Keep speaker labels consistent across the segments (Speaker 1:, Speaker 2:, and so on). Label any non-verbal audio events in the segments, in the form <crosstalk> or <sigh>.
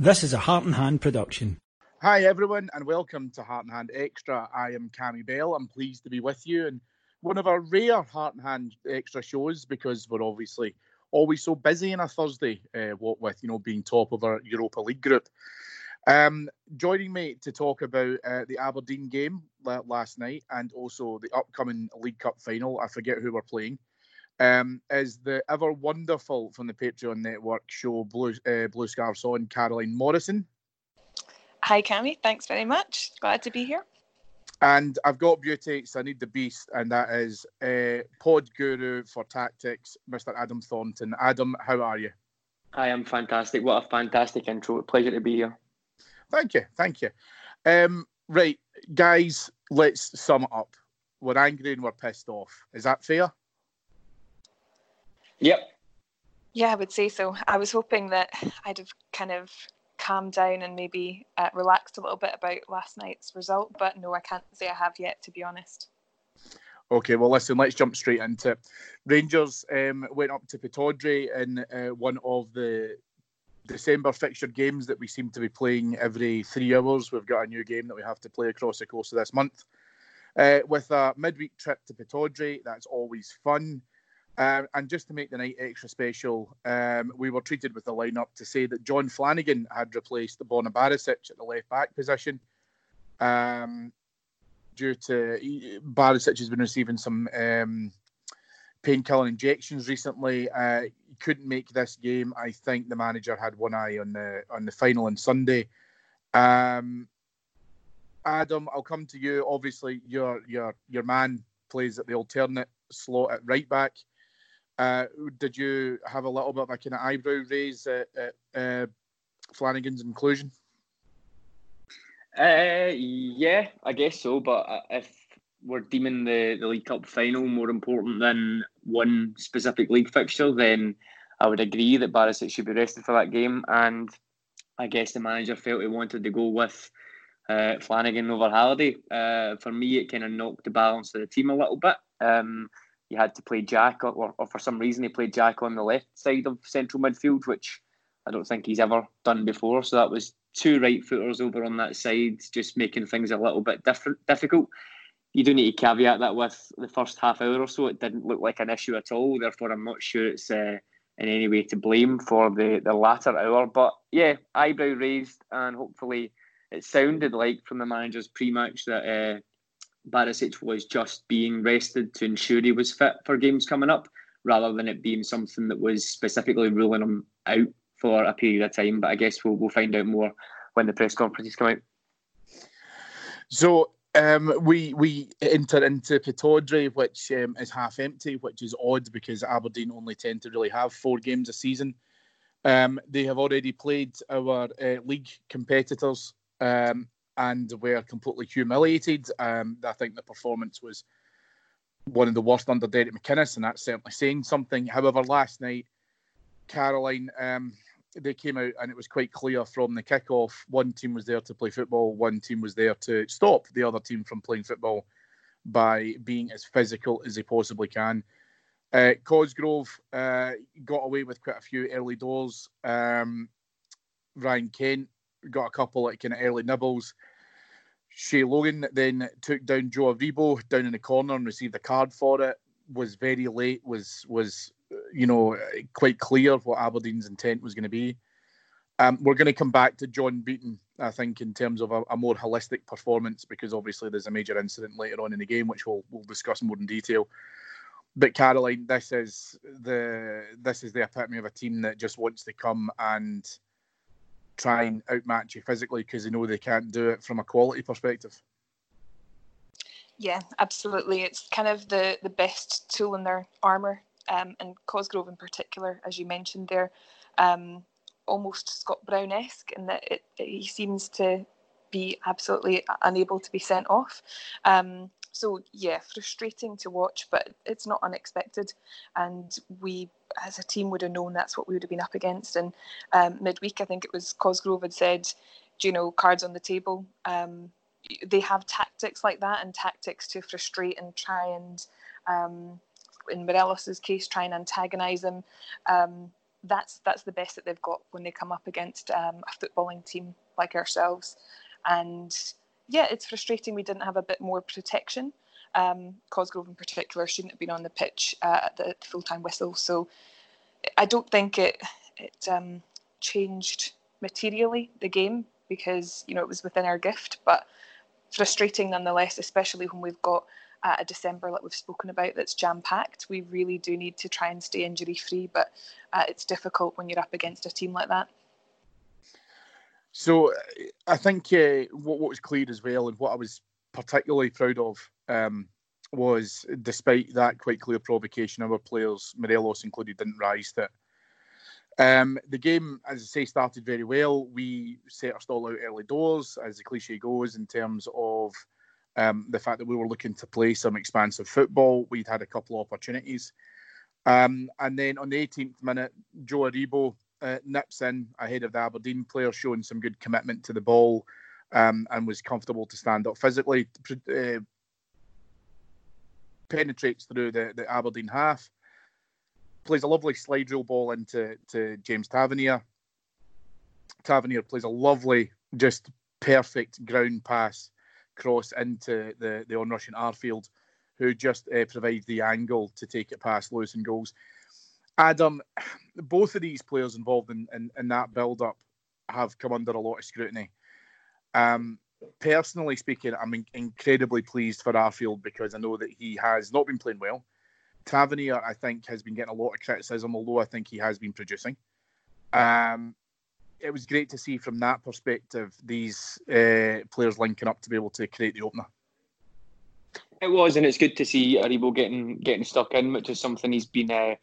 Speaker 1: This is a Heart and Hand production.
Speaker 2: Hi, everyone, and welcome to Heart and Hand Extra. I am Cammy Bell. I'm pleased to be with you and one of our rare Heart and Hand Extra shows because we're obviously always so busy on a Thursday, uh, what with you know being top of our Europa League group. Um, joining me to talk about uh, the Aberdeen game last night and also the upcoming League Cup final. I forget who we're playing um, is the ever wonderful from the Patreon network show Blue uh, Blue Scarves on Caroline Morrison.
Speaker 3: Hi, Cammy. Thanks very much. Glad to be here.
Speaker 2: And I've got beauty, so I need the beast, and that is uh, pod guru for tactics, Mr. Adam Thornton. Adam, how are you?
Speaker 4: I am fantastic. What a fantastic intro. Pleasure to be here.
Speaker 2: Thank you. Thank you. Um, right, guys, let's sum it up. We're angry and we're pissed off. Is that fair?
Speaker 4: Yep.
Speaker 3: Yeah, I would say so. I was hoping that I'd have kind of calmed down and maybe uh, relaxed a little bit about last night's result, but no, I can't say I have yet, to be honest.
Speaker 2: Okay, well, listen, let's jump straight into it. Rangers um, went up to Pittodrie in uh, one of the December fixture games that we seem to be playing every three hours. We've got a new game that we have to play across the course of this month. Uh, with a midweek trip to Pittodrie, that's always fun. Um, and just to make the night extra special, um, we were treated with a lineup to say that Jon Flanagan had replaced the Borna Barisic at the left back position. Um, due to Barisic has been receiving some um, painkilling injections recently, uh, he couldn't make this game. I think the manager had one eye on the on the final on Sunday. Um, Adam, I'll come to you. Obviously, your your your man plays at the alternate slot at right back. Uh, did you have a little bit of a kind of eyebrow raise at, at uh, Flanagan's inclusion?
Speaker 4: Uh, yeah, I guess so. But if we're deeming the, the League Cup final more important than one specific league fixture, then I would agree that Barisic should be rested for that game. And I guess the manager felt he wanted to go with uh, Flanagan over Halliday. Uh, for me, it kind of knocked the balance of the team a little bit. Um, you had to play Jack, or, or, for some reason, he played Jack on the left side of central midfield, which I don't think he's ever done before. So that was two right footers over on that side, just making things a little bit different, difficult. You do need to caveat that with the first half hour or so, it didn't look like an issue at all. Therefore, I'm not sure it's uh, in any way to blame for the, the latter hour. But yeah, eyebrow raised, and hopefully it sounded like from the manager's pre-match that uh, Barisic was just being rested to ensure he was fit for games coming up, rather than it being something that was specifically ruling him out for a period of time. But I guess we'll we'll find out more when the press conferences come out.
Speaker 2: So um, we we enter into Pittodrie, which um, is half empty, which is odd because Aberdeen only tend to really have four games a season. Um, they have already played our uh, league competitors um, and were completely humiliated. Um, I think the performance was one of the worst under Derek McInnes, and that's certainly saying something. However, last night Caroline, um, they came out and it was quite clear from the kickoff. One team was there to play football. One team was there to stop the other team from playing football by being as physical as they possibly can. Uh, Cosgrove uh, got away with quite a few early doors. Um, Ryan Kent got a couple of kind of early nibbles. Shay Logan then took down Joe Aribo down in the corner and received a card for it. Was very late. Was was you know quite clear what Aberdeen's intent was going to be. Um, we're going to come back to John Beaton, I think, in terms of a, a, more holistic performance, because obviously there's a major incident later on in the game, which we'll we'll discuss more in detail. But Caroline, this is the this is the epitome of a team that just wants to come and try and outmatch you physically because they know they can't do it from a quality perspective.
Speaker 3: Yeah, absolutely. It's kind of the the best tool in their armor, um, and Cosgrove in particular, as you mentioned there, um, almost Scott Brown esque in that it, it, he seems to be absolutely unable to be sent off. Um, so yeah, frustrating to watch, but it's not unexpected. And we, as a team, would have known that's what we would have been up against. And um, midweek, I think it was Cosgrove had said, you know, cards on the table. Um, they have tactics like that and tactics to frustrate and try and, um, in Morelos's case, try and antagonise them. Um, that's that's the best that they've got when they come up against um, a footballing team like ourselves. And yeah, it's frustrating we didn't have a bit more protection. Um, Cosgrove in particular shouldn't have been on the pitch uh, at the full time whistle. So I don't think it it um, changed materially the game because you know it was within our gift, but frustrating nonetheless, especially when we've got uh, a December like we've spoken about that's jam packed. We really do need to try and stay injury free, but uh, it's difficult when you're up against a team like that.
Speaker 2: So I think uh, what, what was clear as well, and what I was particularly proud of, um, was despite that quite clear provocation, our players, Morelos included, didn't rise to it. Um, the game, as I say, started very well. We set our stall out early doors, as the cliche goes, in terms of um, the fact that we were looking to play some expansive football. We'd had a couple of opportunities. Um, and then on the 18th minute, Joe Aribo uh, nips in ahead of the Aberdeen player, showing some good commitment to the ball um, and was comfortable to stand up physically. Uh, penetrates through the, the Aberdeen half, plays a lovely slide rule ball into to James Tavernier. Tavernier plays a lovely, just perfect ground pass cross into the, the onrushing Arfield, who just uh, provides the angle to take it past Lewis and goals. Adam, both of these players involved in, in, in that build up have come under a lot of scrutiny. Um, personally speaking, I'm in- incredibly pleased for Arfield because I know that he has not been playing well. Tavernier, I think, has been getting a lot of criticism, although I think he has been producing. Um, it was great to see from that perspective these uh, players linking up to be able to create the opener.
Speaker 4: It was, and it's good to see Aribo getting getting stuck in, which is something he's been uh,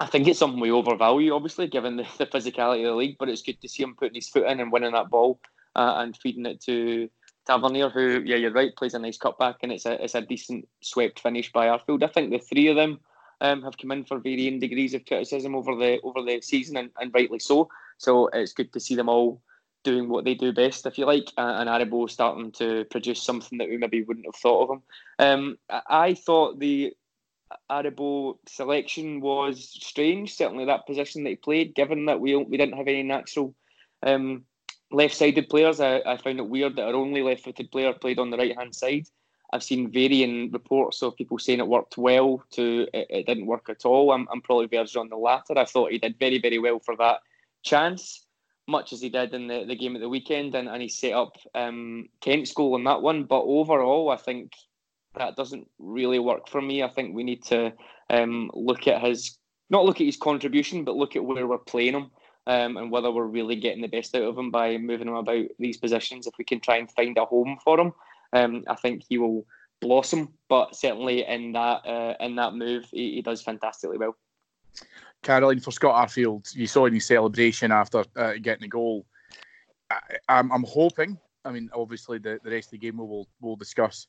Speaker 4: I think it's something we overvalue, obviously, given the, the, physicality of the league. But it's good to see him putting his foot in and winning that ball uh, and feeding it to Tavernier, who, yeah, you're right, plays a nice cutback, and it's a it's a decent swept finish by Arfield. I think the three of them um, have come in for varying degrees of criticism over the over the season, and, and rightly so. So it's good to see them all doing what they do best, if you like, and Aribo starting to produce something that we maybe wouldn't have thought of them. Um, I thought the Aribo selection was strange. Certainly, that position that he played, given that we we didn't have any natural um, left-sided players, I, I found it weird that our only left-footed player played on the right-hand side. I've seen varying reports of people saying it worked well to it, it didn't work at all. I'm, I'm probably verging on the latter. I thought he did very, very well for that chance, much as he did in the, the game at the weekend, and, and he set up um, Kent's goal in that one. But overall, I think that doesn't really work for me. I think we need to um, look at his not look at his contribution, but look at where we're playing him um, and whether we're really getting the best out of him by moving him about these positions. If we can try and find a home for him, um, I think he will blossom. But certainly in that uh, in that move, he, he, does fantastically well.
Speaker 2: Caroline for Scott Arfield, you saw in his celebration after uh, getting the goal. I, I'm, I'm hoping. I mean, obviously the, the rest of the game we will we'll discuss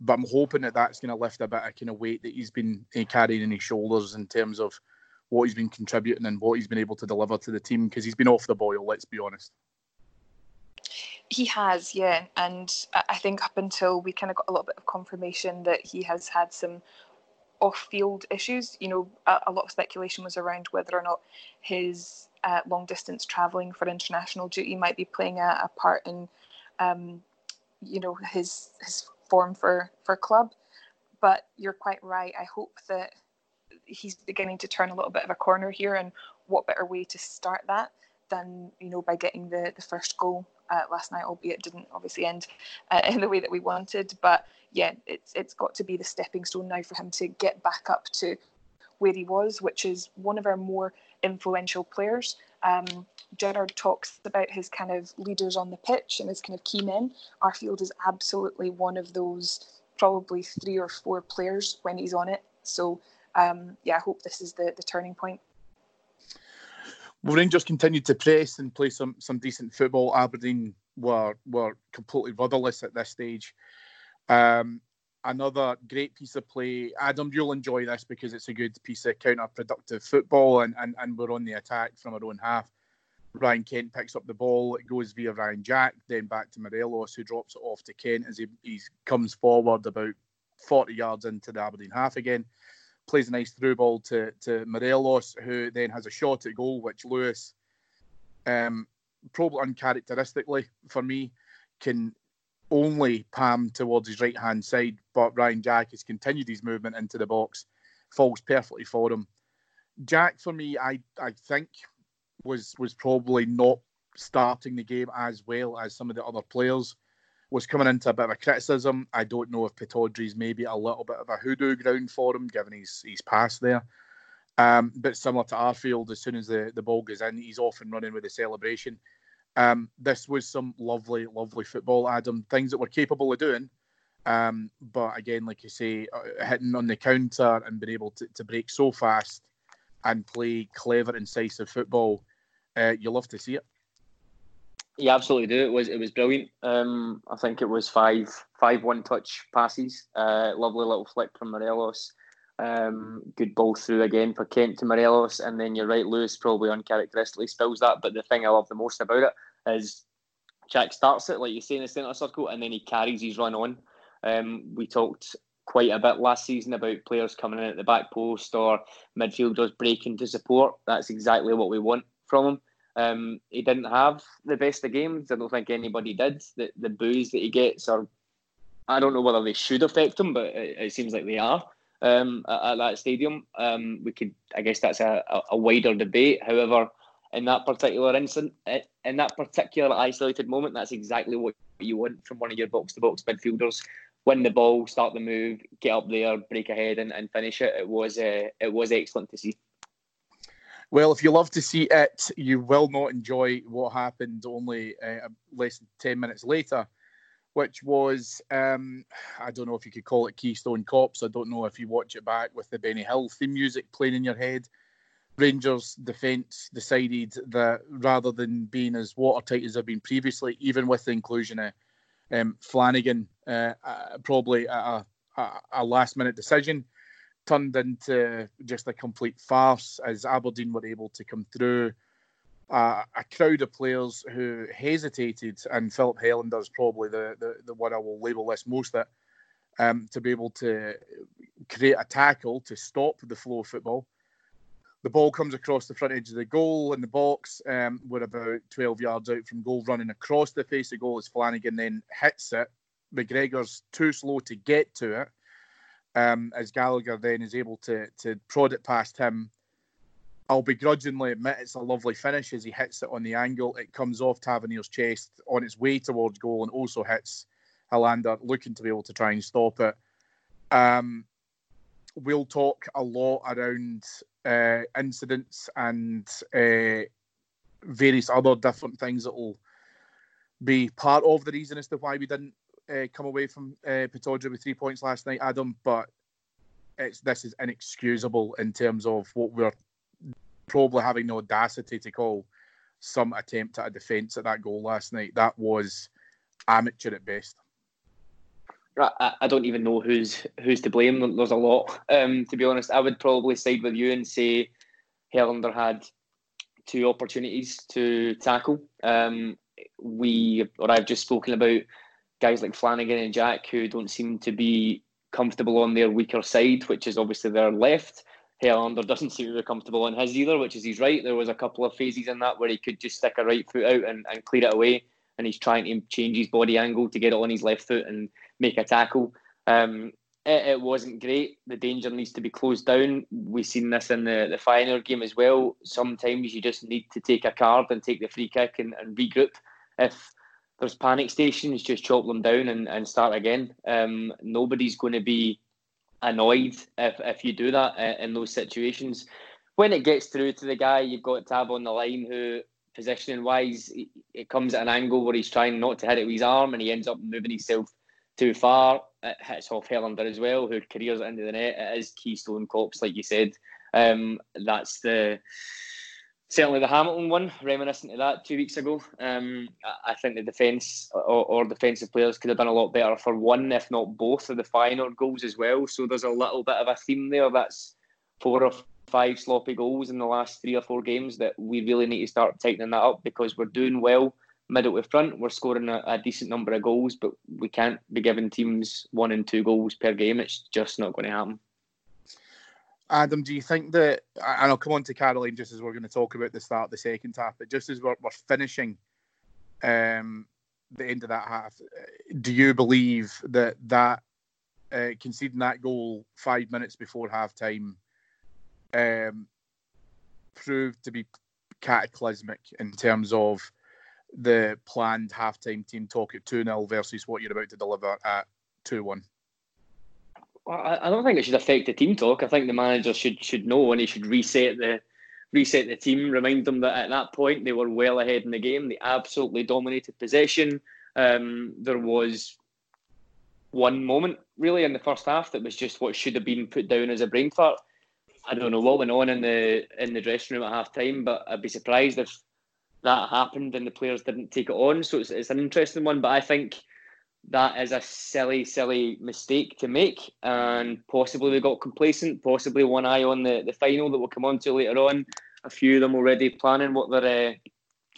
Speaker 2: but I'm hoping that that's going to lift a bit of kind of weight that he's been uh, carrying in his shoulders in terms of what he's been contributing and what he's been able to deliver to the team because he's been off the boil. Let's be honest.
Speaker 3: He has, yeah, and I think up until we kind of got a little bit of confirmation that he has had some off-field issues. You know, a, a lot of speculation was around whether or not his uh, long-distance travelling for international duty might be playing a, a part in, um, you know, his his form for for club. But you're quite right. I hope that he's beginning to turn a little bit of a corner here, and what better way to start that than you know by getting the the first goal uh, last night, albeit it didn't obviously end uh, <laughs> in the way that we wanted. But yeah, it's it's got to be the stepping stone now for him to get back up to where he was, which is one of our more influential players. Um, Gerrard talks about his kind of leaders on the pitch and his kind of key men. Arfield is absolutely one of those, probably three or four players when he's on it. So um, yeah, I hope this is the the turning point.
Speaker 2: Well, Rangers continued to press and play some some decent football. Aberdeen were were completely rudderless at this stage. Um, another great piece of play. Adam, you'll enjoy this because it's a good piece of counter-productive football, and, and, and we're on the attack from our own half. Ryan Kent picks up the ball. It goes via Ryan Jack, then back to Morelos, who drops it off to Kent as he, he comes forward about 40 yards into the Aberdeen half again. Plays a nice through ball to, to Morelos, who then has a shot at goal, which Lewis, um, probably uncharacteristically for me, can only palm towards his right hand side, but Ryan Jack has continued his movement into the box, falls perfectly for him. Jack, for me, I I think was was probably not starting the game as well as some of the other players. Was coming into a bit of a criticism. I don't know if Pittodrie's maybe a little bit of a hoodoo ground for him, given his his pass there. Um, but similar to Arfield, as soon as the, the ball goes in, he's off and running with the celebration. Um, this was some lovely, lovely football, Adam. Things that we're capable of doing. Um, but again, like you say, uh, hitting on the counter and being able to, to break so fast and play clever, incisive football, uh, you love to see it.
Speaker 4: You absolutely do. It was it was brilliant. Um, I think it was five five one touch passes. Uh, lovely little flick from Morelos. Um, good ball through again for Kent to Morelos, and then you're right, Lewis probably uncharacteristically spills that. But the thing I love the most about it is Jack starts it like you say in the centre circle, and then he carries his run on. Um, we talked quite a bit last season about players coming in at the back post or midfielders breaking to support. That's exactly what we want from him. Um, he didn't have the best of games. I don't think anybody did. The the boos that he gets are, I don't know whether they should affect him, but it, it seems like they are um, at, at, that stadium. Um, we could, I guess, that's a, a, wider debate. However, in that particular eh, in that particular isolated moment, that's exactly what you want from one of your box-to-box midfielders. Win the ball, start the move, get up there, break ahead, and, and finish it. It was uh, it was excellent to see.
Speaker 2: Well, if you love to see it, you will not enjoy what happened only uh, less than 10 minutes later which was um, I don't know if you could call it Keystone Cops. I don't know if you watch it back with the Benny Hill theme music playing in your head. Rangers defence decided that rather than being as watertight as they've been previously, even with the inclusion of um, Flanagan, uh, uh, probably a, a, a last minute decision, turned into just a complete farce as Aberdeen were able to come through uh, a crowd of players who hesitated, and Filip Helander is probably the, the, the one I will label this most at, um, to be able to create a tackle to stop the flow of football. The ball comes across the front edge of the goal in the box. Um, we're about 12 yards out from goal, running across the face of goal as Flanagan then hits it. McGregor's too slow to get to it. Um, as Gallagher then is able to to prod it past him I'll begrudgingly admit it's a lovely finish as he hits it on the angle. It comes off Tavernier's chest on its way towards goal and also hits Helander, looking to be able to try and stop it. Um, we'll talk a lot around uh, incidents and uh, various other different things that will be part of the reason as to why we didn't uh, come away from uh, with three points last night, Adam. But it's this is inexcusable in terms of what we're probably having the audacity to call some attempt at a defence at that goal last night. That was amateur at best.
Speaker 4: I don't even know who's who's to blame. There's a lot. Um, to be honest, I would probably side with you and say Helander had two opportunities to tackle. Um, we, or I've just spoken about guys like Flanagan and Jack who don't seem to be comfortable on their weaker side, which is obviously their left. Helander doesn't seem to be comfortable on his either, which is he's right. There was a couple of phases in that where he could just stick a right foot out and, and clear it away, and he's trying to change his body angle to get it on his left foot and make a tackle. Um, it, it, wasn't great. The danger needs to be closed down. We've seen this in the, the final game as well. Sometimes you just need to take a card and take the free kick and, and regroup. If there's panic stations, just chop them down and, and start again. Um, nobody's going to be annoyed if, if you do that uh, in those situations. When it gets through to the guy, you've got Tav on the line who, positioning wise, it comes at an angle where he's trying not to hit it with his arm and he ends up moving himself too far. It hits off Helander as well, who careers into the net. It is Keystone Cops, like you said. Um, that's the certainly the Hamilton one, reminiscent of that two weeks ago. Um, I think the defence or, or, defensive players could have done a lot better for one, if not both, of the final goals as well. So there's a little bit of a theme there. That's four or five sloppy goals in the last three or four games that we really need to start tightening that up because we're doing well middle to front. We're scoring a, a decent number of goals, but we can't be giving teams one and two goals per game. It's just not going to happen.
Speaker 2: Adam, do you think that, and I'll come on to Caroline just as we're going to talk about the start of the second half, but just as we're, we're finishing um, the end of that half, do you believe that that uh, conceding that goal five minutes before half time um, proved to be cataclysmic in terms of the planned halftime team talk at 2 0 versus what you're about to deliver at 2 1?
Speaker 4: I don't think it should affect the team talk. I think the manager should should know and he should reset the reset the team, remind them that at that point they were well ahead in the game. They absolutely dominated possession. Um, there was one moment really in the first half that was just what should have been put down as a brain fart. I don't know what went on in the in the dressing room at half time, but I'd be surprised if that happened and the players didn't take it on. So it's, it's an interesting one, but I think that is a silly, silly mistake to make. And possibly they got complacent, possibly one eye on the, the final that we'll come on to later on. A few of them already planning what they're uh,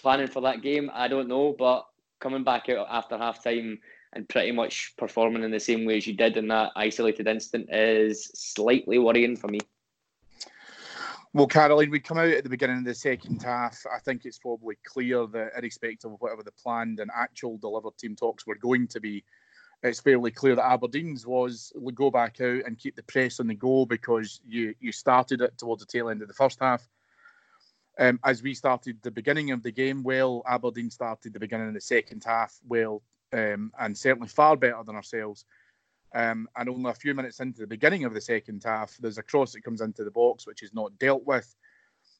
Speaker 4: planning for that game. I don't know, but coming back out after half time and pretty much performing in the same way as you did in that isolated instant is slightly worrying for me.
Speaker 2: Well, Caroline, we come out at the beginning of the second half. I think it's probably clear that, irrespective of whatever the planned and actual delivered team talks were going to be, it's fairly clear that Aberdeen's was go back out and keep the press on the go because you you started it towards the tail end of the first half. Um, as we started the beginning of the game well, Aberdeen started the beginning of the second half well, um, and certainly far better than ourselves. Um, and only a few minutes into the beginning of the second half, there's a cross that comes into the box, which is not dealt with.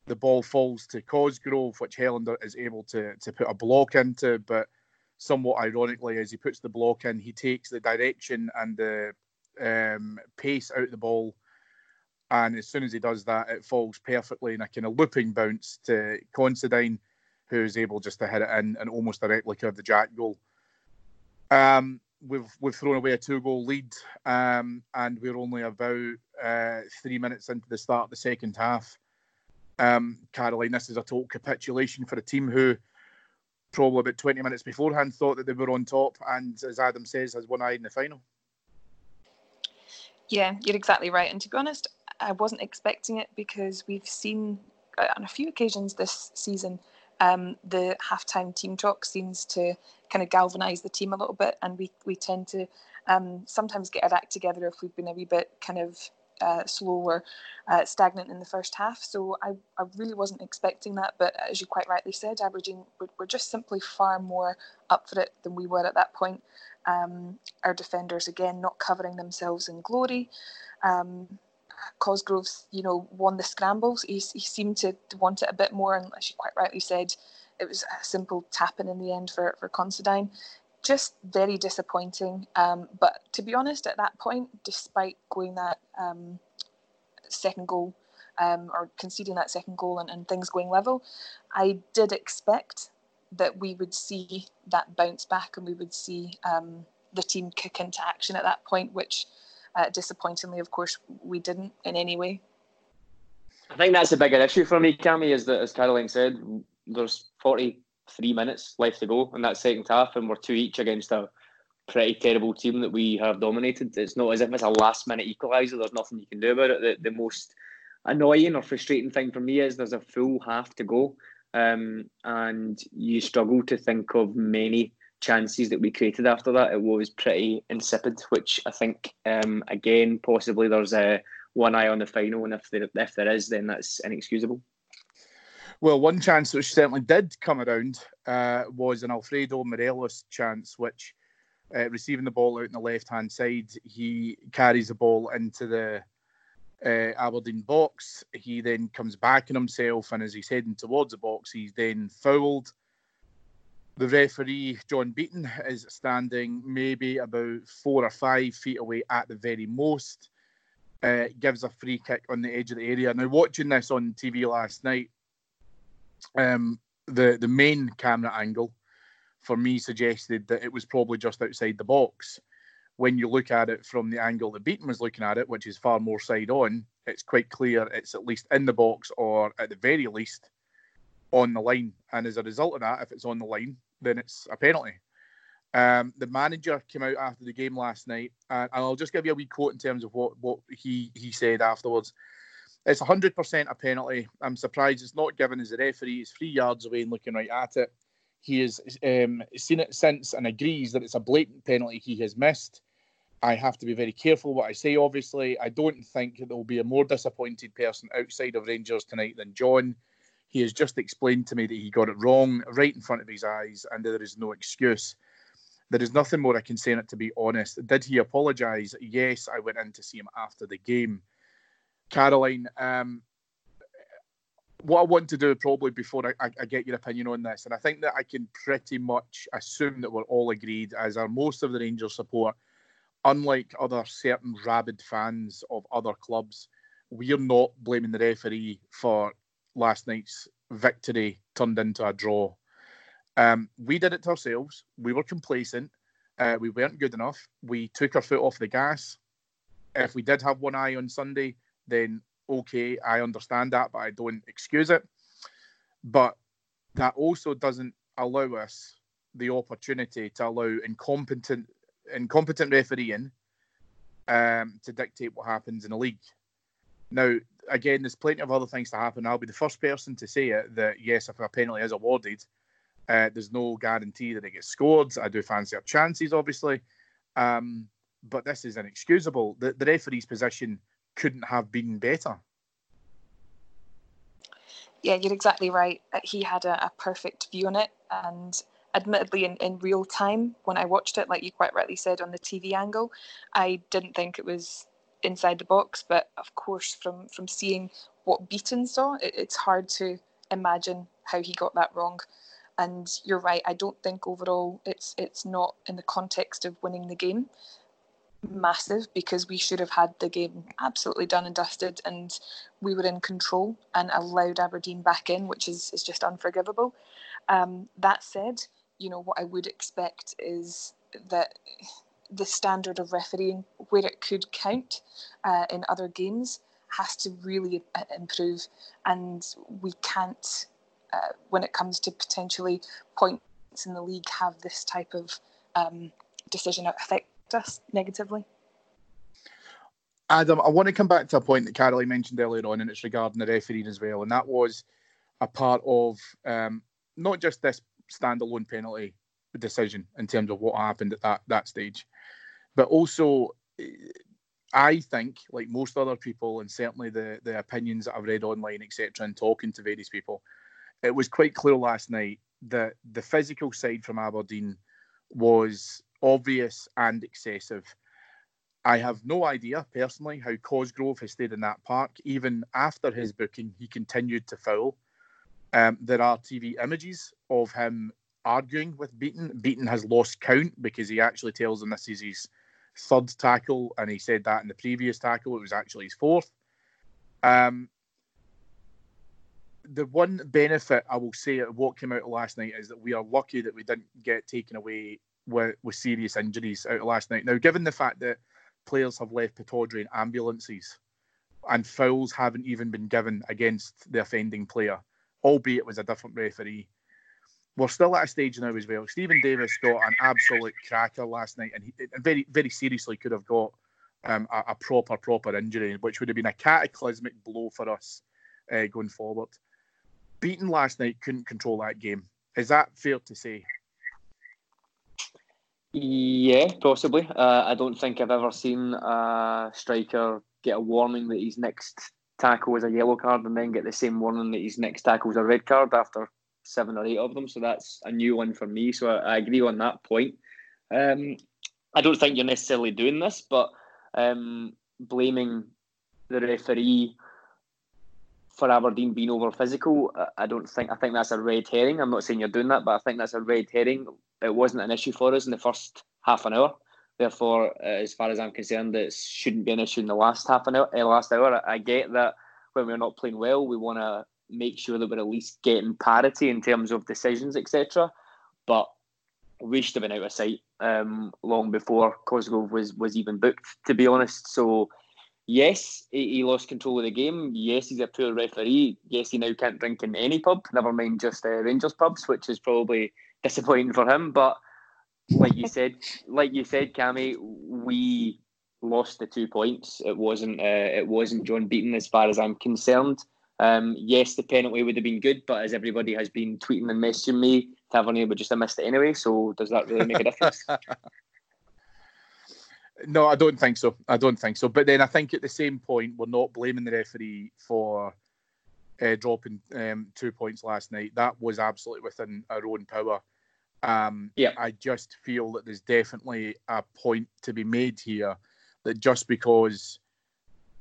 Speaker 2: The ball falls to Cosgrove, which Helander is able to, to put a block into. But somewhat ironically, as he puts the block in, he takes the direction and the um, pace out the ball. And as soon as he does that, it falls perfectly in a kind of looping bounce to Considine, who's able just to hit it in and almost a replica of the Jack goal. Um, we've we've thrown away a two goal lead, um, and we're only about uh, three minutes into the start of the second half. Um, Caroline, this is a total capitulation for a team who probably about 20 minutes beforehand thought that they were on top, and as Adam says, has one eye in the final.
Speaker 3: Yeah, you're exactly right. And to be honest, I wasn't expecting it because we've seen uh, on a few occasions this season um, the halftime team talk seems to kind of galvanise the team a little bit, and we we tend to um, sometimes get our act together if we've been a wee bit kind of uh, slow or uh, stagnant in the first half. So I, I really wasn't expecting that, but as you quite rightly said, Aberdeen were, were just simply far more up for it than we were at that point. Um, our defenders again not covering themselves in glory. Um, Cosgrove's, you know, won the scrambles. He, he seemed to, to want it a bit more, and as you quite rightly said, it was a simple tapping in the end for for Considine. Just very disappointing. Um, but to be honest, at that point, despite going that um, second goal um, or conceding that second goal and, and things going level, I did expect that we would see that bounce back and we would see um, the team kick into action at that point, which uh, disappointingly, of course, we didn't in any way.
Speaker 4: I think that's a bigger issue for me, Cammy, is that as Caroline said, there's 43 minutes left to go in that second half, and we're two each against a pretty terrible team that we have dominated. It's not as if it's a last minute equaliser. There's nothing you can do about it. The, the most annoying or frustrating thing for me is there's a full half to go, um, and you struggle to think of many chances that we created after that. It was pretty insipid, which I think um, again possibly there's a one eye on the final, and if there if there is, then that's inexcusable.
Speaker 2: Well, one chance which certainly did come around uh, was an Alfredo Morelos chance, which uh, receiving the ball out in the left hand side, he carries the ball into the uh, Aberdeen box. He then comes back on himself, and as he's heading towards the box, he's then fouled. The referee, John Beaton, is standing maybe about four or five feet away at the very most. Uh, gives a free kick on the edge of the area. Now, watching this on TV last night, um, the the main camera angle for me suggested that it was probably just outside the box. When you look at it from the angle that Beaton was looking at it, which is far more side on, it's quite clear it's at least in the box or at the very least on the line. And as a result of that, if it's on the line, then it's a penalty. Um, the manager came out after the game last night, and I'll just give you a wee quote in terms of what, what he, he said afterwards. It's 100% a penalty. I'm surprised it's not given as a referee. He's three yards away and looking right at it. He has um, seen it since and agrees that it's a blatant penalty he has missed. I have to be very careful what I say, obviously. I don't think there will be a more disappointed person outside of Rangers tonight than John. He has just explained to me that he got it wrong right in front of his eyes and there is no excuse. There is nothing more I can say in it, to be honest. Did he apologise? Yes, I went in to see him after the game. Caroline, um, what I want to do probably before I, I, get your opinion on this, and I think that I can pretty much assume that we're all agreed, as are most of the Rangers support, unlike other certain rabid fans of other clubs, we're not blaming the referee for last night's victory turned into a draw. Um, we did it to ourselves. We were complacent. Uh, we weren't good enough. We took our foot off the gas. If we did have one eye on Sunday, then okay, I understand that, but I don't excuse it. But that also doesn't allow us the opportunity to allow incompetent incompetent refereeing um, to dictate what happens in the league. Now, again, there's plenty of other things to happen. I'll be the first person to say it that yes, if a penalty is awarded, uh, there's no guarantee that it gets scored. I do fancy our chances, obviously, um, but this is inexcusable. The, the referee's position couldn't have been better.
Speaker 3: Yeah, you're exactly right. Uh, he had a, a perfect view on it, and admittedly, in, in real time, when I watched it, like you quite rightly said on the TV angle, I didn't think it was inside the box. But of course, from from seeing what Beaton saw, it, it's hard to imagine how he got that wrong. And you're right. I don't think overall it's it's not in the context of winning the game massive because we should have had the game absolutely done and dusted and we were in control and allowed Aberdeen back in, which is, is just unforgivable. Um, that said, you know, what I would expect is that the standard of refereeing, where it could count uh, in other games, has to really uh, improve. And we can't, uh, when it comes to potentially points in the league, have this type of um, decision affect us negatively.
Speaker 2: Adam, I want to come back to a point that Caroline mentioned earlier on, and it's regarding the refereeing as well. And that was a part of um, not just this standalone penalty decision in terms of what happened at that, that stage, but also I think, like most other people, and certainly the, the opinions that I've read online, etc., and talking to various people, it was quite clear last night that the physical side from Aberdeen was obvious and excessive. I have no idea personally how Cosgrove has stayed in that park. Even after his booking, he continued to foul. Um, there are TV images of him arguing with Beaton. Beaton has lost count because he actually tells him this is his third tackle, and he said that in the previous tackle it was actually his fourth. Um, the one benefit I will say of what came out last night is that we are lucky that we didn't get taken away with, with serious injuries out last night. Now, given the fact that players have left Pittodrie in ambulances, and fouls haven't even been given against the offending player, albeit it was a different referee. We're still at a stage now as well. Steven Davis got an absolute cracker last night, and he very, very seriously could have got um, a, a, proper, proper injury, which would have been a cataclysmic blow for us uh, going forward. Beaton last night couldn't control that game. Is that fair to say?
Speaker 4: Yeah, possibly. Uh, I don't think I've ever seen a striker get a warning that his next tackle is a yellow card and then get the same warning that his next tackle is a red card after seven or eight of them. So that's a new one for me. So I, I agree on that point. Um, I don't think you're necessarily doing this, but um, blaming the referee for Aberdeen being over physical, I don't think. I think that's a red herring. I'm not saying you're doing that, but I think that's a red herring. It wasn't an issue for us in the first half an hour. Therefore, uh, as far as I'm concerned, it shouldn't be an issue in the last half an hour. Uh, last hour, I get that when we're not playing well, we want to make sure that we're at least getting parity in terms of decisions, etc. But we should have been out of sight um, long before Cosgrove was was even booked. To be honest, so yes, he, lost control of the game. Yes, he's a poor referee. Yes, he now can't drink in any pub. Never mind just uh, Rangers pubs, which is probably disappointing for him. But like you said, like you said, Cammy, we lost the two points. It wasn't uh, it wasn't John Beaton as far as I'm concerned. Um, yes, the penalty would have been good, but as everybody has been tweeting and messaging me, Tavernier would just have missed it anyway. So does that really make a difference? <laughs>
Speaker 2: no, I don't think so. I don't think so. But then I think at the same point, we're not blaming the referee for uh, dropping um, two points last night. That was absolutely within our own power. Um,
Speaker 4: yeah.
Speaker 2: I just feel that there's definitely a point to be made here that just because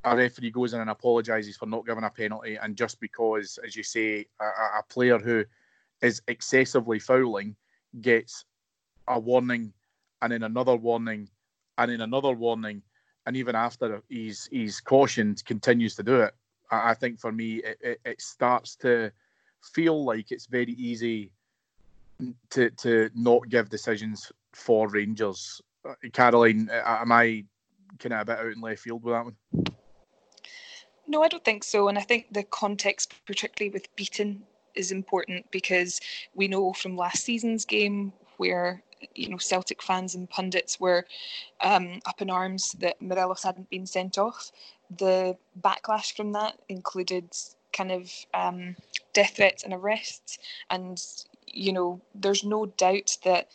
Speaker 2: a referee goes in and apologises for not giving a penalty, and just because, as you say, a, a player who is excessively fouling gets a warning and then another warning and then another warning and even after he's he's cautioned continues to do it i, I think for me it, it, it, starts to feel like it's very easy to to not give decisions for rangers. Uh, caroline am i kind of a bit out in left field with that one?
Speaker 3: No i don't think so and i think the context particularly with Beaton is important because we know from last season's game where you know Celtic fans and pundits were um, up in arms that Morelos hadn't been sent off. The backlash from that included kind of um, death threats and arrests, and you know there's no doubt that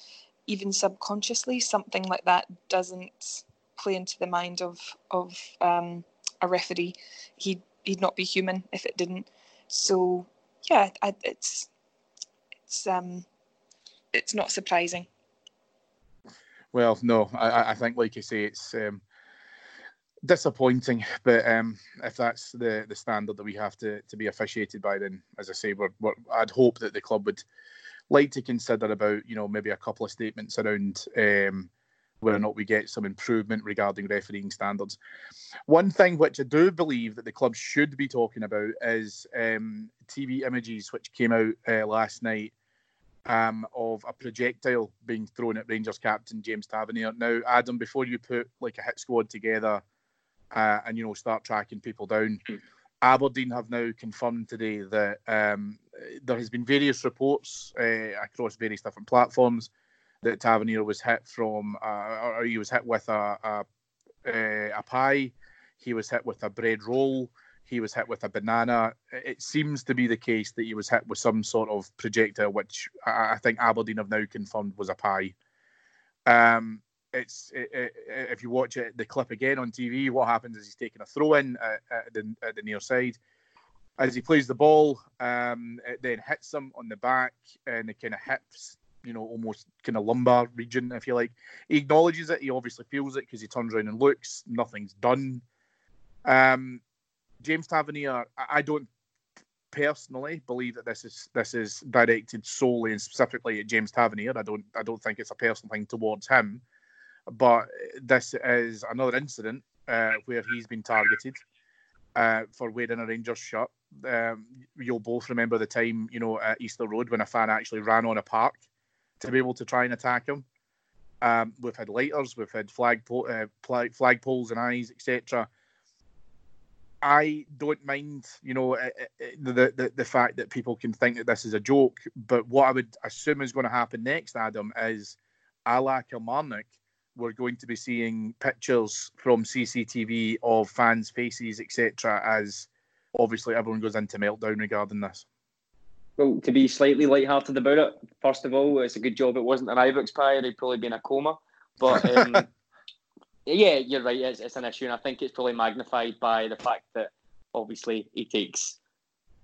Speaker 3: even subconsciously something like that doesn't play into the mind of of um, a referee. He he'd not be human if it didn't. So yeah, I, it's it's um it's not surprising.
Speaker 2: Well, no, I, I think like you say, it's um, disappointing. But um, if that's the, the standard that we have to, to be officiated by, then as I say, we're, we're, I'd hope that the club would like to consider about you know maybe a couple of statements around um, whether or not we get some improvement regarding refereeing standards. One thing which I do believe that the club should be talking about is um, TV images which came out uh, last night um, of a projectile being thrown at Rangers captain James Tavernier. Now, Adam, before you put like a hit squad together uh, and you know start tracking people down. Aberdeen have now confirmed today that um, there has been various reports uh, across various different platforms that Tavernier was hit from, uh, or he was hit with a, a, a pie, he was hit with a bread roll, he was hit with a banana. It seems to be the case that he was hit with some sort of projectile, which I, think Aberdeen have now confirmed was a pie. Um, it's it, it, if you watch it, the clip again on TV, what happens is he's taking a throw in at, at, the, at the near side. As he plays the ball, um, it then hits him on the back and it kind of hits you know, almost kind of lumbar region, if you like. He acknowledges it. He obviously feels it because he turns around and looks. Nothing's done. Um, James Tavernier, I don't personally believe that this is this is directed solely and specifically at James Tavernier. I don't I don't think it's a personal thing towards him, but this is another incident uh, where he's been targeted uh, for wearing a Rangers shirt. Um, you'll both remember the time, you know, at Easter Road when a fan actually ran on a park to be able to try and attack him. Um, we've had lighters, we've had flag, uh, flag, and eyes, etc. I don't mind, you know, eh, eh, eh, the, the the fact that people can think that this is a joke. But what I would assume is going to happen next, Adam, is a la Kilmarnock, we're going to be seeing pictures from CCTV of fans' faces, etc., as obviously everyone goes into meltdown regarding this.
Speaker 4: Well, to be slightly light-hearted about it, first of all, it's a good job it wasn't an Ibrox player. He'd probably be in a coma. But um, <laughs> yeah, you're right. It's, it's an issue, and I think it's probably magnified by the fact that obviously he takes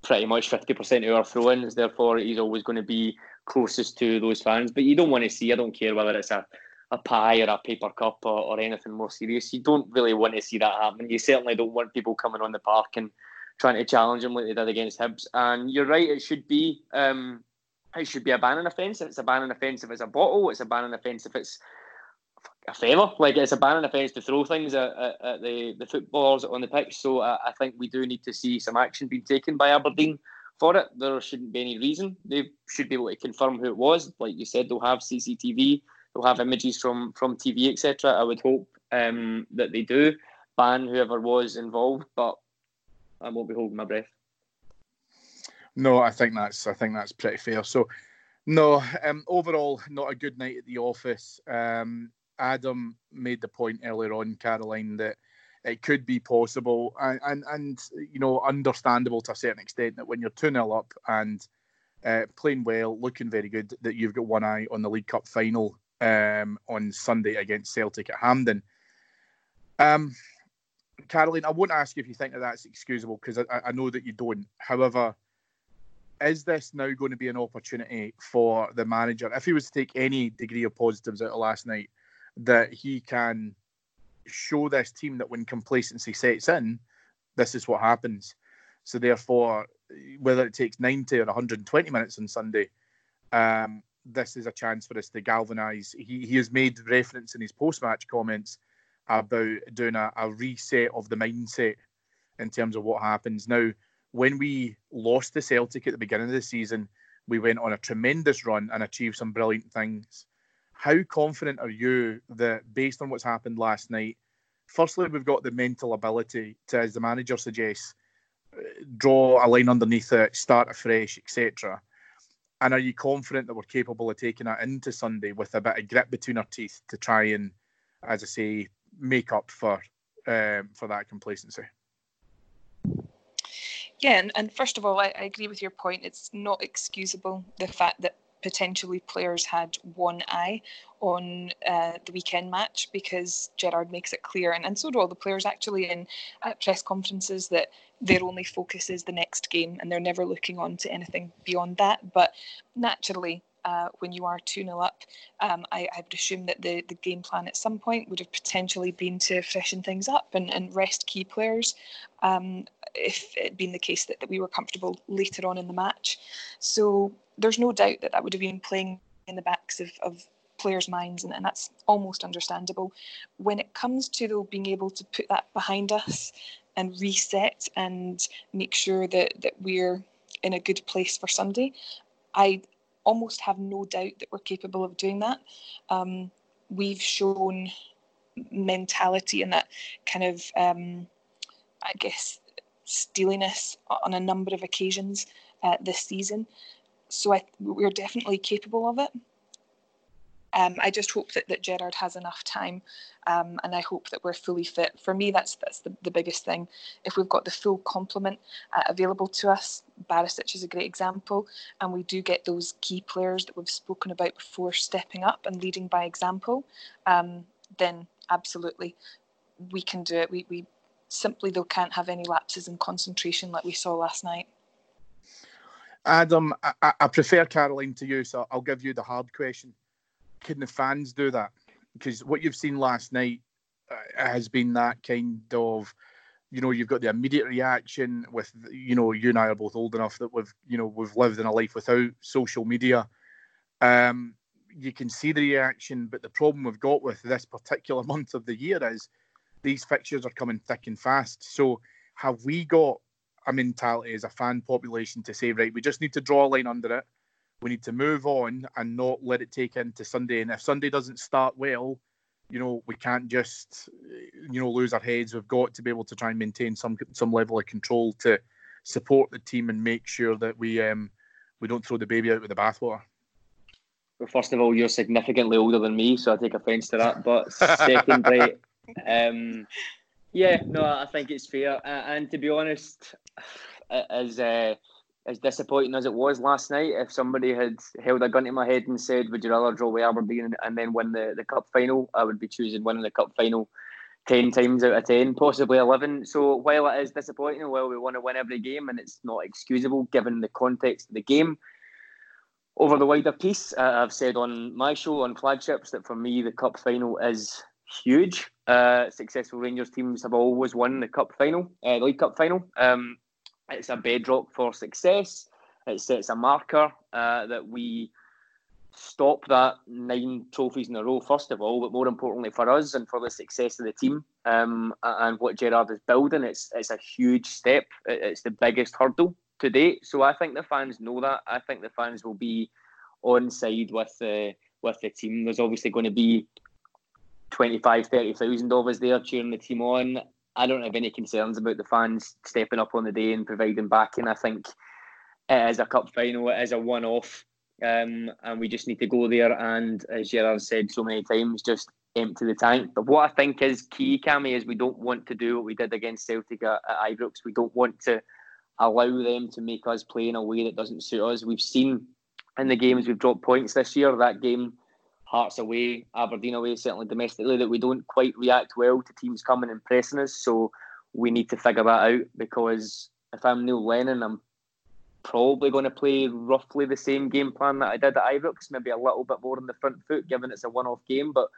Speaker 4: pretty much 50% of our throw-ins. Therefore, he's always going to be closest to those fans. But you don't want to see. I don't care whether it's a a pie or a paper cup or, or anything more serious. You don't really want to see that happen. You certainly don't want people coming on the park and trying to challenge him like they did against Hibs. And you're right, it should be um, it should be a banning offence. It's a banning offence if it's a bottle. It's a banning offence if it's a favour. Like it's a banning offence to throw things at, at, at, the, the footballers on the pitch. So I, I think we do need to see some action being taken by Aberdeen for it. There shouldn't be any reason. They should be able to confirm who it was. Like you said, they'll have CCTV they'll have images from from TV, etc. I would hope um, that they do ban whoever was involved, but I won't be holding my breath.
Speaker 2: No, I think that's I think that's pretty fair. So, no, um, overall, not a good night at the office. Um, Adam made the point earlier on, Caroline, that it could be possible and, and, and you know understandable to a certain extent that when you're 2 0 up and uh, playing well, looking very good, that you've got one eye on the League Cup final um, on Sunday against Celtic at Hampden. Um, Caroline, I won't ask you if you think that that's excusable because I, I, know that you don't. However, is this now going to be an opportunity for the manager, if he was to take any degree of positives out of last night, that he can show this team that when complacency sets in, this is what happens. So therefore, whether it takes 90 or 120 minutes on Sunday, um, this is a chance for us to galvanise. He, he has made reference in his post match comments about doing a, a reset of the mindset in terms of what happens. Now, when we lost to Celtic at the beginning of the season, we went on a tremendous run and achieved some brilliant things. How confident are you that, based on what's happened last night, firstly, we've got the mental ability to, as the manager suggests, draw a line underneath it, start afresh, etc. And are you confident that we're capable of taking that into Sunday with a bit of grit between our teeth to try and, as I say, make up for um, for that complacency?
Speaker 3: Yeah, and, and first of all, I, I agree with your point. It's not excusable the fact that potentially players had one eye on uh, the weekend match because Gerrard makes it clear, and, and so do all the players actually in at press conferences, that their only focus is the next game and they're never looking on to anything beyond that. But naturally, uh, when you are 2 0 up, um, I, I, would assume that the, the game plan at some point would have potentially been to freshen things up and, and rest key players um, if it had been the case that, that we were comfortable later on in the match. So there's no doubt that that would have been playing in the backs of, of players' minds, and, and that's almost understandable. When it comes to though being able to put that behind us and reset and make sure that that we're in a good place for Sunday, I almost have no doubt that we're capable of doing that. Um, we've shown mentality and that kind of, um, I guess, steeliness on a number of occasions uh, this season. So I, we're definitely capable of it. Um, I just hope that, that Gerrard has enough time, um, and I hope that we're fully fit. For me, that's that's the, the biggest thing. If we've got the full complement uh, available to us, Barisic is a great example, and we do get those key players that we've spoken about before stepping up and leading by example, um, then absolutely we can do it. We, we simply though can't have any lapses in concentration like we saw last night.
Speaker 2: Adam, I, I prefer Caroline to you, so I'll give you the hard question can the fans do that? Because what you've seen last night uh, has been that kind of, you know, you've got the immediate reaction with, you know, you and I are both old enough that we've, you know, we've lived in a life without social media. Um, you can see the reaction, but the problem we've got with this particular <laughs> month of the year is these fixtures are coming thick and fast. So have we got a mentality as a fan population to say, right, we just need to draw a line under it we need to move on and not let it take into Sunday. And if Sunday doesn't start well, you know, we can't just, you know, lose our heads. We've got to be able to try and maintain some some level of control to support the team and make sure that we um, we don't throw the baby out with the bathwater.
Speaker 4: Well, first of all, you're significantly older than me, so I take offence to that. But secondly, <laughs> um, yeah, no, I think it's fair. And to be honest, as uh, as disappointing as it was last night, if somebody had held a gun to my head and said, "Would you rather draw with Aberdeen and then win the, the cup final?" I would be choosing winning the cup final ten times out of ten, possibly eleven. So while it is disappointing, while we want to win every game and it's not excusable given the context of the game, over the wider piece, uh, I've said on my show on flagships that for me the cup final is huge. Uh, successful Rangers teams have always won the cup final, uh, the League Cup final. Um, it's a bedrock for success. It sets a marker uh, that we stop that nine trophies in a row, first of all, but more importantly for us and for the success of the team um, and what Gerrard is building, it's it's a huge step. It's the biggest hurdle to date. So I think the fans know that. I think the fans will be on side with the with the team. There's obviously going to be 25, 30,000 of us there cheering the team on. I don't have any concerns about the fans stepping up on the day and providing backing. I think it is a cup final, it is a one off, um, and we just need to go there and, as Gerrard said so many times, just empty the tank. But what I think is key, Cammy, is we don't want to do what we did against Celtic at, at Ibrox. We don't want to allow them to make us play in a way that doesn't suit us. We've seen in the games we've dropped points this year, that game Hearts away, Aberdeen away, certainly domestically, that we don't quite react well to teams coming and pressing us. So we need to figure that out because if I'm Neil Lennon, I'm probably going to play roughly the same game plan that I did at Ibrox, maybe a little bit more on the front foot, given it's a one-off game. But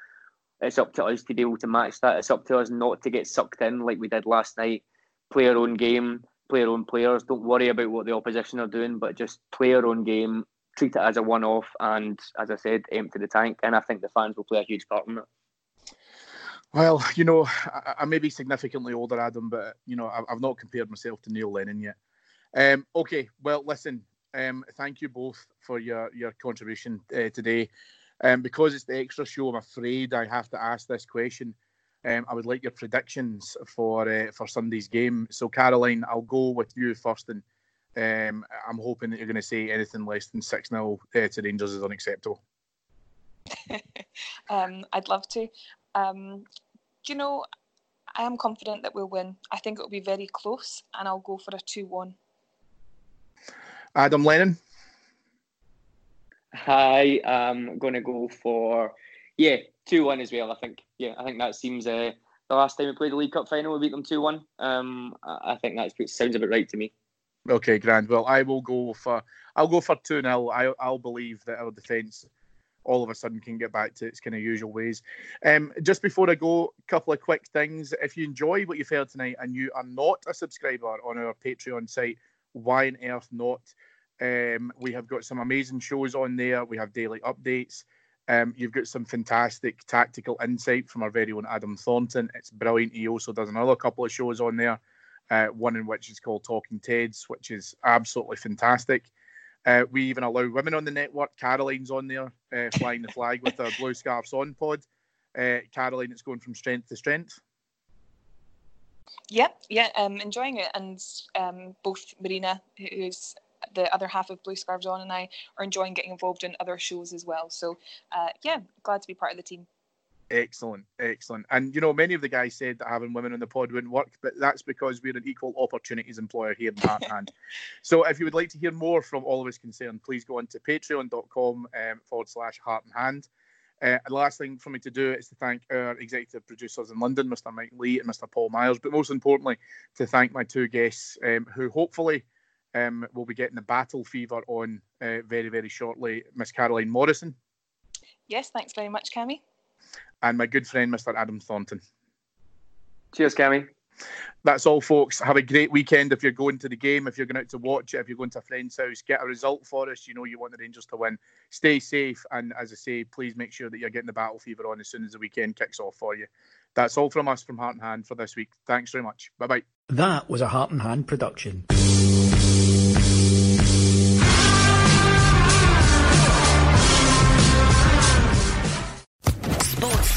Speaker 4: it's up to us to be able to match that. It's up to us not to get sucked in like we did last night. Play our own game, play our own players. Don't worry about what the opposition are doing, but just play our own game, treat it as a one off, and as I said, empty the tank. And I think the fans will play a huge part in it.
Speaker 2: Well, you know, I, I may be significantly older, Adam, but you know, I, have not compared myself to Neil Lennon yet. Um, okay, well, listen. Um, thank you both for your your contribution uh, today. Um, because it's the extra show, I'm afraid I have to ask this question. Um, I would like your predictions for uh, for Sunday's game. So, Caroline, I'll go with you first, and um, I'm hoping that you're going to say anything less than 6 0 uh, to Rangers is unacceptable. <laughs>
Speaker 3: um, I'd love to. Um, you know, I am confident that we'll win. I think it'll be very close, and I'll go for a 2 1.
Speaker 2: Adam Lennon?
Speaker 4: Hi, I am going to go for, yeah, 2 1 as well, I think. Yeah, I think that seems. Uh, the last time we played the League Cup final, we beat them 2 1. Um, I think that sounds about right to me.
Speaker 2: Okay, grand. Well, I will go for I'll go for two 0 I I'll believe that our defence all of a sudden can get back to its kind of usual ways. Um, just before I go, a couple of quick things. If you enjoy what you've heard tonight and you are not a subscriber on our Patreon site, why on earth not? Um, we have got some amazing shows on there. We have daily updates. Um, you've got some fantastic tactical insight from our very own Adam Thornton. It's brilliant. He also does another couple of shows on there uh, one in which is called Talking Teds, which is absolutely fantastic. Uh, we even allow women on the network. Caroline's on there, uh, flying the flag with her blue scarves on pod. Uh, Caroline, it's going from strength to strength.
Speaker 3: Yep, yeah, um, enjoying it, and um, both Marina, who's the other half of Blue Scarves on, and I are enjoying getting involved in other shows as well. So, uh, yeah, glad to be part of the team.
Speaker 2: Excellent, excellent. And you know, many of the guys said that having women on the pod wouldn't work, but that's because we're an equal opportunities employer here in Heart Hand. <laughs> So if you would like to hear more from all of us concerned, please go on to patreon.com um, forward slash heart and hand. Uh, the last thing for me to do is to thank our executive producers in London, Mr. Mike Lee and Mr. Paul Myers, but most importantly, to thank my two guests um, who hopefully um, will be getting the battle fever on uh, very, very shortly. Miss Caroline Morrison.
Speaker 3: Yes, thanks very much, Cammy
Speaker 2: and my good friend, Mr. Adam Thornton.
Speaker 4: Cheers, Cammy.
Speaker 2: That's all, folks. Have a great weekend if you're going to the game, if you're going out to watch it, if you're going to a friend's house. Get a result for us. You know you want the Rangers to win. Stay safe, and as I say, please make sure that you're getting the battle fever on as soon as the weekend kicks off for you. That's all from us from Heart and Hand for this week. Thanks very much. Bye bye.
Speaker 1: That was a Heart and Hand production.